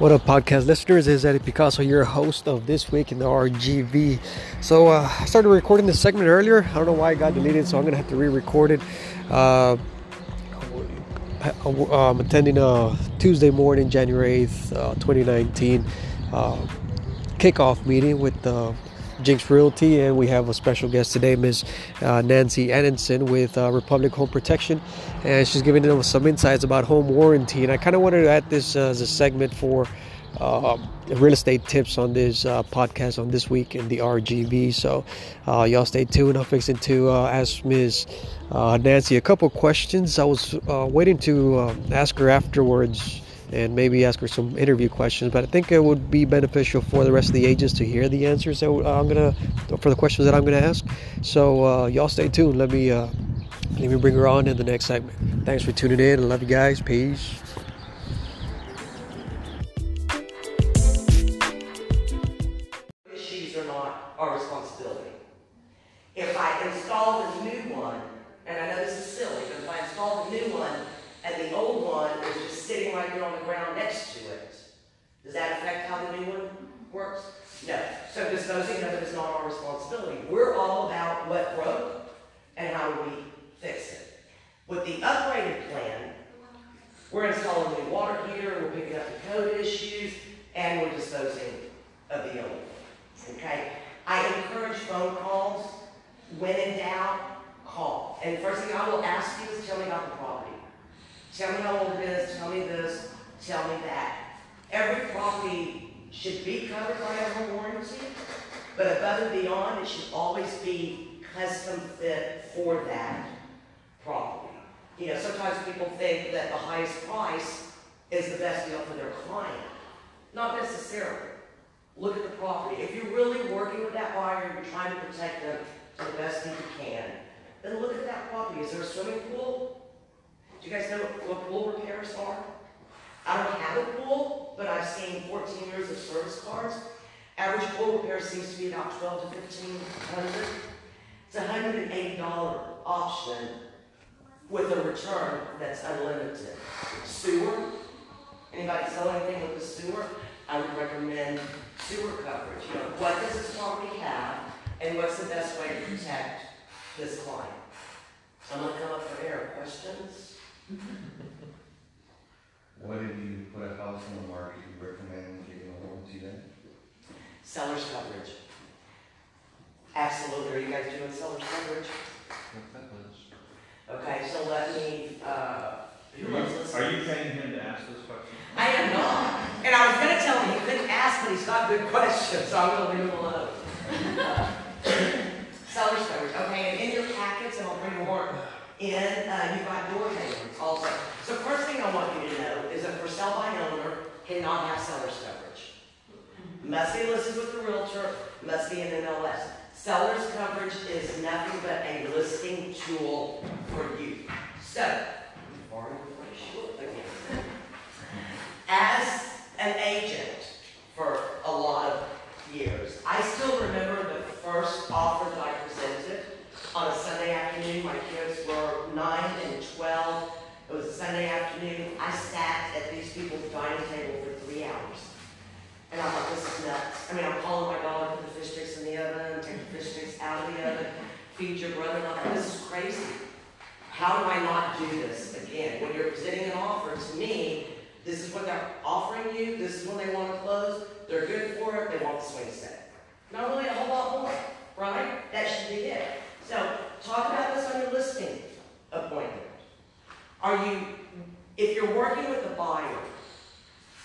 What up, podcast listeners? Is Eddie Picasso, your host of This Week in the RGV. So, uh, I started recording this segment earlier. I don't know why it got deleted, so I'm going to have to re record it. Uh, I'm attending a Tuesday morning, January 8th, uh, 2019, uh, kickoff meeting with uh, Jinx Realty, and we have a special guest today, Ms. Uh, Nancy Annenson with uh, Republic Home Protection, and she's giving us some insights about home warranty. And I kind of wanted to add this uh, as a segment for uh, real estate tips on this uh, podcast on this week in the RGV. So uh, y'all stay tuned. I'm fixing to ask Ms. Nancy a couple questions. I was waiting to ask her afterwards and maybe ask her some interview questions. But I think it would be beneficial for the rest of the agents to hear the answers that uh, I'm gonna for the questions that I'm gonna ask. So uh, y'all stay tuned. Let me uh, let me bring her on in the next segment. Thanks for tuning in. I love you guys. Peace. Tell me that. Every property should be covered by a home warranty, but above and beyond, it should always be custom fit for that property. You know, sometimes people think that the highest price is the best deal for their client. Not necessarily. Look at the property. If you're really working with that buyer, and you're trying to protect them to the best that you can, then look at that property. Is there a swimming pool? Do you guys know what pool repairs are? I don't have a pool, but I've seen 14 years of service cards. Average pool repair seems to be about 12 to 1500 It's a $180 option with a return that's unlimited. Sewer, anybody sell anything with the sewer? I would recommend sewer coverage. You know, what does this property have, and what's the best way to protect this client? I'm gonna come up for air. Questions? What if you put a house on the market, you recommend getting a warranty then? Seller's coverage. Absolutely. Are you guys doing seller's coverage? Okay, so let me, uh, Are you paying him to ask this question? I am not. And I was gonna tell him he couldn't ask, but he's got good questions, so I'm gonna leave him alone. Seller's coverage, okay, and in your packets, and I'll bring more in, uh, you've got door hangers also. I want you to know is that for sell by owner cannot have seller's coverage. Must be listed with the realtor, must be in an MLS. Seller's coverage is nothing but a listing tool for you. So, as an agent for a lot of years, I still remember the first offer that I presented on a Sunday afternoon. My kids were nine and 12. It was a Sunday afternoon. I sat at these people's dining table for three hours. And I thought, this is nuts. I mean, I'm calling my daughter, to put the fish sticks in the oven, take the fish sticks out of the oven, feed your brother. And I thought, this is crazy. How do I not do this again? When you're presenting an offer to me, this is what they're offering you, this is when they want to close, they're good for it, they want the swing set. Not really a whole lot more, right? That should be it. So talk about this on your listing appointment. Are you, if you're working with a buyer,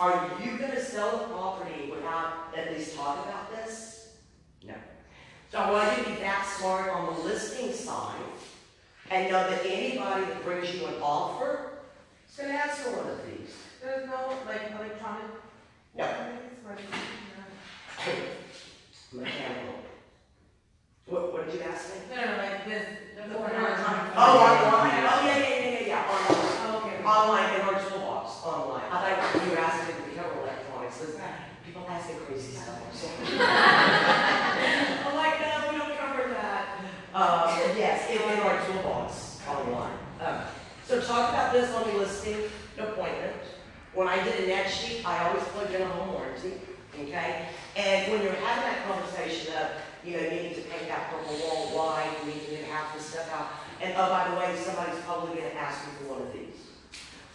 are you going to sell the property without at least talk about this? No. So I want you to be that smart on the listing side and know that anybody that brings you an offer is going to ask for one of these. There's no like electronic. No. Mechanical. What, what did you ask me? No, no, like this. There's no Oh, electronic. online. Oh, yeah, yeah, yeah, yeah, yeah, online. Oh, okay. Online in our toolbox, online. I thought you were asking if we cover electronics, 'cause people ask me crazy stuff. I'm like, no, we don't cover that. Um, yes, in, in our toolbox, online. Um, so talk about this on your listing appointment. When I did a net sheet, I always plugged in a home warranty, okay? And when you're having that conversation of, you know, you need to paint that purple wall white, you need to get half this stuff out, and oh, by the way, somebody's probably gonna ask me for one of these.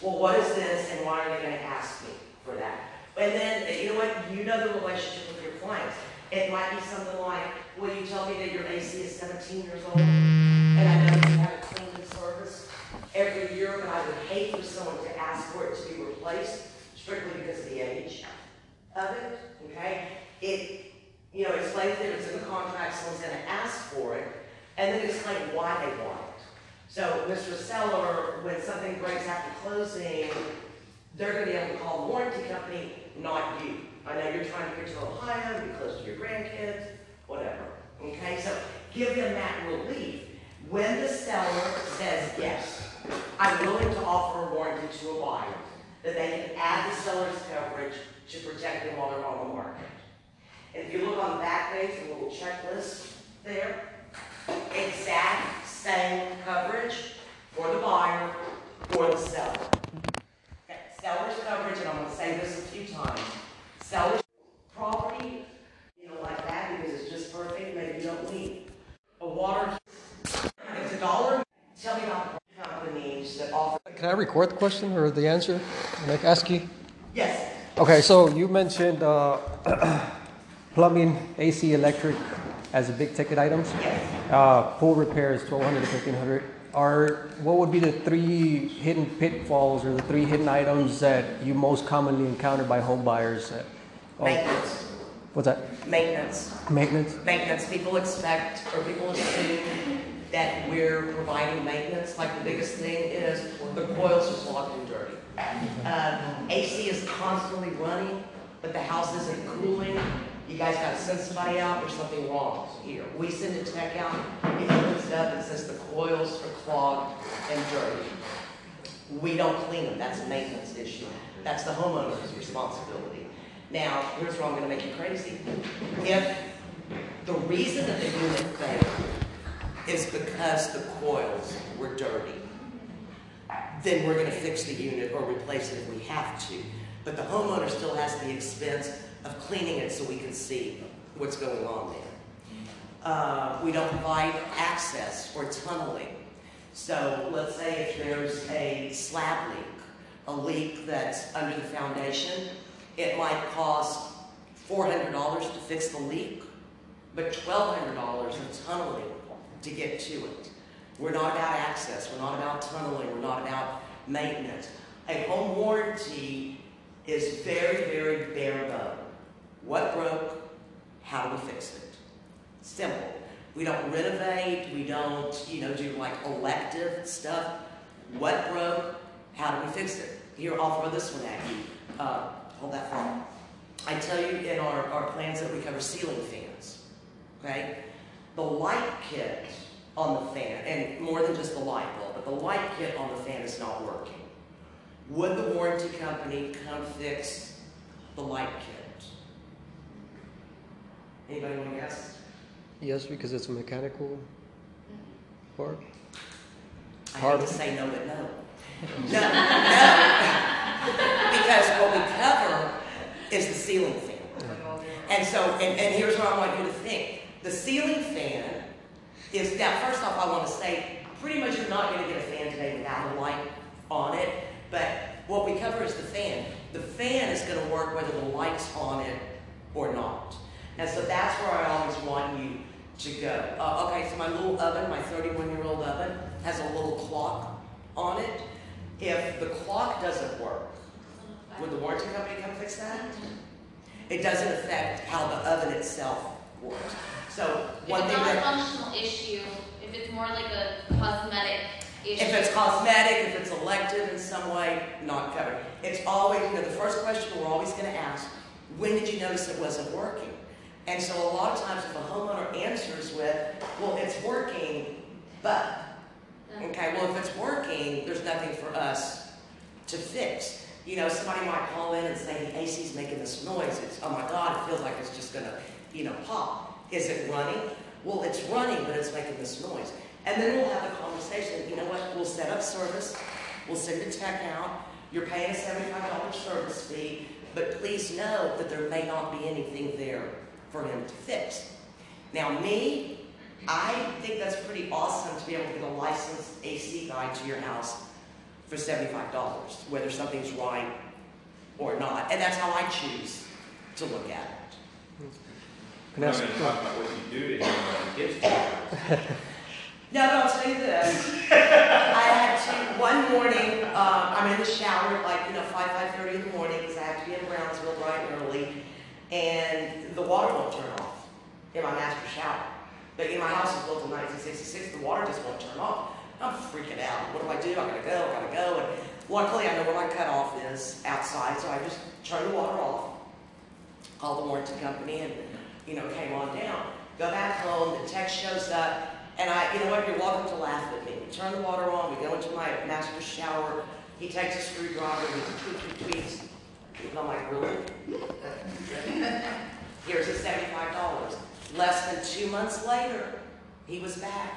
Well, what is this and why are they gonna ask me for that? And then, you know what, you know the relationship with your clients. It might be something like, will you tell me that your AC is seventeen years old? And I know you have a cleaning service every year, but I would hate for someone to ask for it to be replaced strictly because of the age of it, okay? It, you know, explain that it's in the contract, someone's gonna ask for it, and then explain why they want it. So, Mr. Seller, when something breaks after closing, they're gonna be able to call the warranty company, not you. I know you're trying to get to Ohio, be close to your grandkids, whatever, okay? So, give them that relief. When the seller says, yes, I'm willing to offer a warranty to a buyer, that they can add the seller's coverage to protect them while they're on the market. If you look on the back page, a little checklist there, exact same coverage for the buyer, for the seller. Okay, Seller's coverage, and I'm gonna say this a few times, seller's property, you know, like that, because it's just perfect, maybe you don't need a water. It's a dollar, tell me about the companies that offer, Can I record the question or the answer? I ask you? yes, Okay, so you mentioned uh, plumbing, AC, electric as a big ticket items. yes. Uh, pool repairs, 1200 to 1500. Are what would be the three hidden pitfalls or the three hidden items that you most commonly encounter by home buyers? That, oh, Maintenance, what's that? maintenance. Maintenance. maintenance, people expect, or people assume that we're providing maintenance, like the biggest thing is the coils are clogged and dirty. Um, AC is constantly running, but the house isn't cooling, you guys gotta send somebody out, there's something wrong here. We send a tech out, he looks it up, it says the coils are clogged and dirty. We don't clean them, that's a maintenance issue. That's the homeowner's responsibility. Now, here's where I'm gonna make you crazy. If the reason that the unit failed is because the coils were dirty, then we're gonna fix the unit or replace it if we have to. But the homeowner still has the expense of cleaning it so we can see what's going on there. Uh, we don't provide access or tunneling. So let's say if there's a slab leak, a leak that's under the foundation, it might cost four hundred dollars to fix the leak, but twelve hundred dollars of tunneling to get to it. We're not about access, we're not about tunneling, we're not about maintenance. A home warranty is very, very bare bone. What broke? How do we fix it? Simple. We don't renovate, we don't, you know, do like elective stuff. What broke? How do we fix it? Here, I'll throw this one at you. Uh, hold that phone. I tell you in our, our plans that we cover ceiling fans, okay? The light kit on the fan, and more than just the light bulb, but the light kit on the fan is not working. Would the warranty company come fix the light kit? Anybody want to guess? Yes, because it's a mechanical mm-hmm. part. I Hard. hate to say no, but no. No, no. Because what we cover is the ceiling fan. And so, and, and here's what I want you to think. The ceiling fan is, now, first off, I want to say, pretty much you're not going to get a fan today without a light on it. But what we cover is the fan. The fan is going to work whether the light's on it or not. And so that's where I always want you to go. Uh, okay, so my little oven, my 31 year old oven, has a little clock on it. If the clock doesn't work, would the warranty company come fix that? It doesn't affect how the oven itself works. So If one it's thing not a functional issue, if it's more like a cosmetic issue. if it's cosmetic, if it's elective in some way, not covered. It's always, you know, the first question we're always gonna ask, when did you notice it wasn't working? And so a lot of times if a homeowner answers with, well, it's working, but Okay, well, if it's working, there's nothing for us to fix. You know, somebody might call in and say, the AC's making this noise. It's, oh my God, it feels like it's just gonna, you know, pop. Is it running? Well, it's running, but it's making this noise. And then we'll have a conversation, you know what, we'll set up service. We'll send a tech out. You're paying a seventy-five dollar service fee, but please know that there may not be anything there for him to fix. Now, me, I think that's pretty awesome to be able to get a licensed AC guy to your house for seventy-five dollars, whether something's right or not. And that's how I choose to look at it. Can We're I not ask- gonna talk about what you do to him when he gets to your house. No, but I'll tell you this. I had to, one morning, um, I'm in the shower at like, you know, five, five thirty in the morning, because I have to be in Brownsville bright and early, and the water won't turn off in my master shower. But, know, my house was built in nineteen sixty-six, the water just won't turn off. I'm freaking out. What do I do? I gotta go, I gotta go, and luckily I know where my cutoff is outside, so I just turn the water off. Called the warranty company and, you know, came on down. Go back home, the text shows up, and I, you know what, you're welcome to laugh at me. We turn the water on, we go into my master shower, he takes a screwdriver, he tweaks, tweaks, tweaks. And I'm like, really? Here's the seventy-five dollars. Less than two months later, he was back.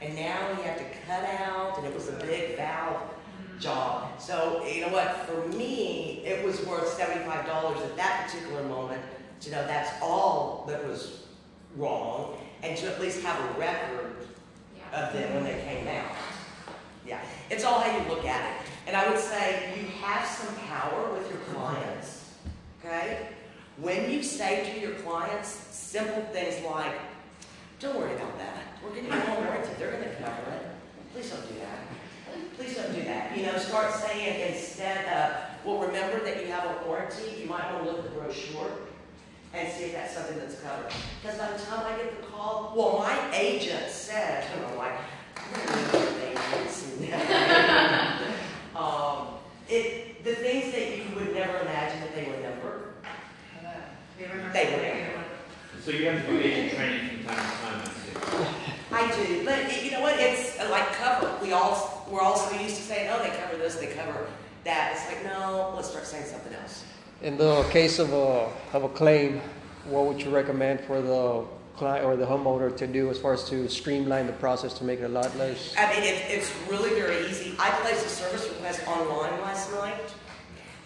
And now he had to cut out, and it was a big valve job. So, you know what, for me, it was worth seventy-five dollars at that particular moment to know that's all that was wrong, and to at least have a record Yeah. of them when they came out. Yeah, it's all how you look at it. And I would say you have some power with your clients, okay? When you say to your clients simple things like, don't worry about that. We're getting you on warranty. They're going to cover it. Please don't do that. Please don't do that. You know, start saying instead of, well, remember that you have a warranty. You might want to look at the brochure and see if that's something that's covered. Because by the time I get the call, well, my agent said, and I'm like, I'm gonna need your agents. um, it, the things that you would never imagine that they would never, they would. So you have to do agent training from time to time, I see. I do, but it- you know what? It's uh, like cover. We all we're all so used to saying, "Oh, they cover this, they cover that." It's like, no, let's start saying something else. In the case of a of a claim, what would you recommend for the client or the homeowner to do as far as to streamline the process to make it a lot less? I mean, it, it's really very easy. I placed a service request online last night.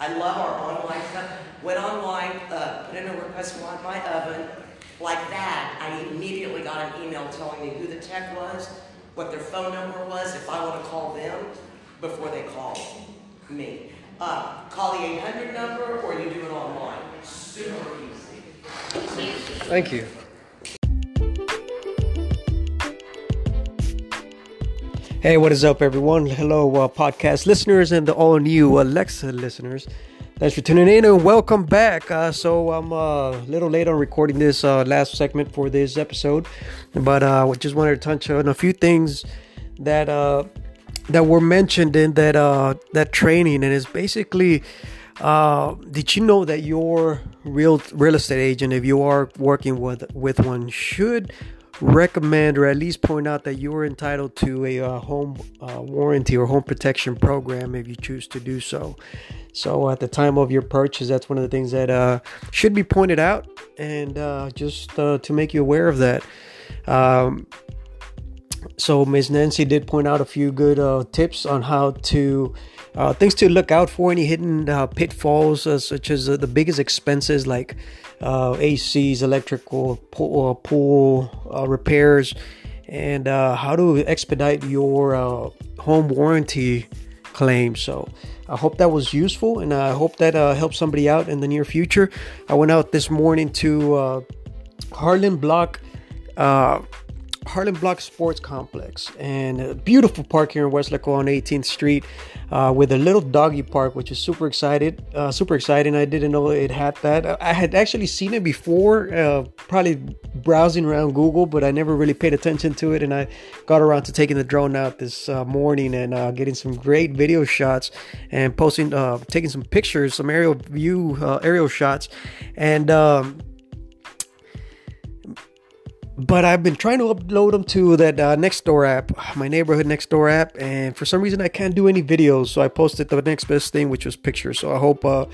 I love our online stuff. Went online, uh, put in a request for my oven. Like that, I immediately got an email telling me who the tech was, what their phone number was, if I want to call them before they call me. Uh, call the 800 number or you do it online. Super easy. Thank you. Hey, what is up, everyone? Hello, uh, podcast listeners and the all new Alexa listeners. Thanks for tuning in and welcome back. Uh, so, I'm uh, a little late on recording this uh, last segment for this episode, but uh, I just wanted to touch on a few things that uh, that were mentioned in that uh, that training, and it's basically. Uh, did you know that your real real estate agent, if you are working with with one, should recommend or at least point out that you are entitled to a uh, home uh, warranty or home protection program if you choose to do so. So at the time of your purchase, that's one of the things that uh, should be pointed out, and uh, just uh, to make you aware of that. Um, so Ms. Nancy did point out a few good uh, tips on how to uh, things to look out for, any hidden uh, pitfalls, uh, such as uh, the biggest expenses like uh, ACs, electrical, pool, pool repairs, and how to expedite your home warranty claim. So I hope that was useful, and I hope that helps somebody out in the near future. I went out this morning to Harlon Block. Harlon Block Sports Complex and a beautiful park here in Weslaco on 18th Street uh, with a little doggy park, which is super excited, uh, super exciting. I didn't know it had that. I had actually seen it before, uh, probably browsing around Google, but I never really paid attention to it. And I got around to taking the drone out this uh, morning and uh, getting some great video shots and posting, uh, taking some pictures, some aerial view, aerial shots, and. Um, but I've been trying to upload them to that uh, Nextdoor app, my neighborhood Nextdoor app, and for some reason I can't do any videos. So I posted the next best thing, which was pictures. So I hope uh,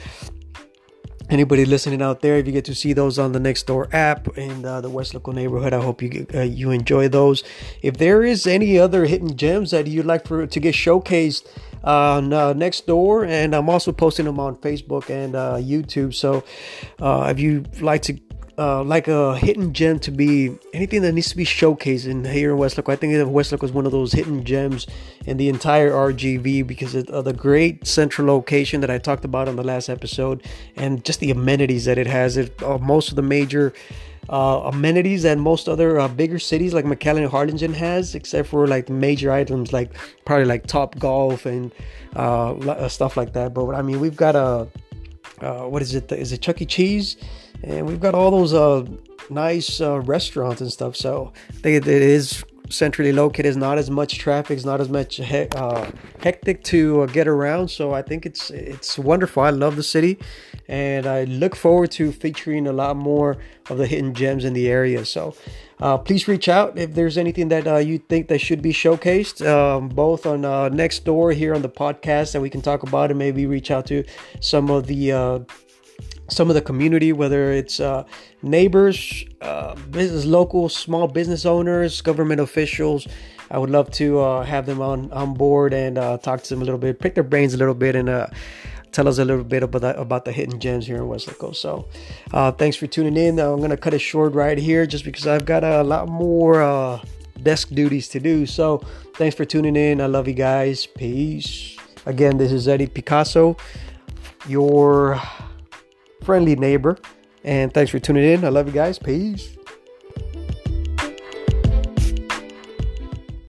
anybody listening out there, if you get to see those on the Nextdoor app in uh, the Weslaco neighborhood, I hope you uh, you enjoy those. If there is any other hidden gems that you'd like for to get showcased on uh, Nextdoor, and I'm also posting them on Facebook and uh, YouTube. So uh, if you like to uh, like a hidden gem to be anything that needs to be showcased in here in Weslaco. I think that Weslaco was one of those hidden gems in the entire RGV because of the great central location that I talked about on the last episode and just the amenities that it has. It, uh, most of the major uh, amenities that most other uh, bigger cities like McAllen and Harlingen has, except for like major items like probably like Top Golf and uh, stuff like that. But I mean, we've got a what is it? Is it Chuck E. Cheese? And we've got all those uh, nice uh, restaurants and stuff. So I think it, is centrally located. It's not as much traffic. It's not as much he- uh, hectic to uh, get around. So I think it's it's wonderful. I love the city, and I look forward to featuring a lot more of the hidden gems in the area. So. Uh, please reach out if there's anything that uh, you think that should be showcased, um, both on Nextdoor here on the podcast that we can talk about, and maybe reach out to some of the some of the community, whether it's uh, neighbors, uh, business, local small business owners, government officials. I would love to uh, have them on, on board and uh, talk to them a little bit, pick their brains a little bit, and uh, tell us a little bit about the, about the hidden gems here in Weslaco. So, uh, thanks for tuning in. I'm gonna cut it short right here, just because I've got a lot more desk duties to do. So, thanks for tuning in. I love you guys. Peace. Again, this is Eddie Picasso, your friendly neighbor. And thanks for tuning in. I love you guys. Peace.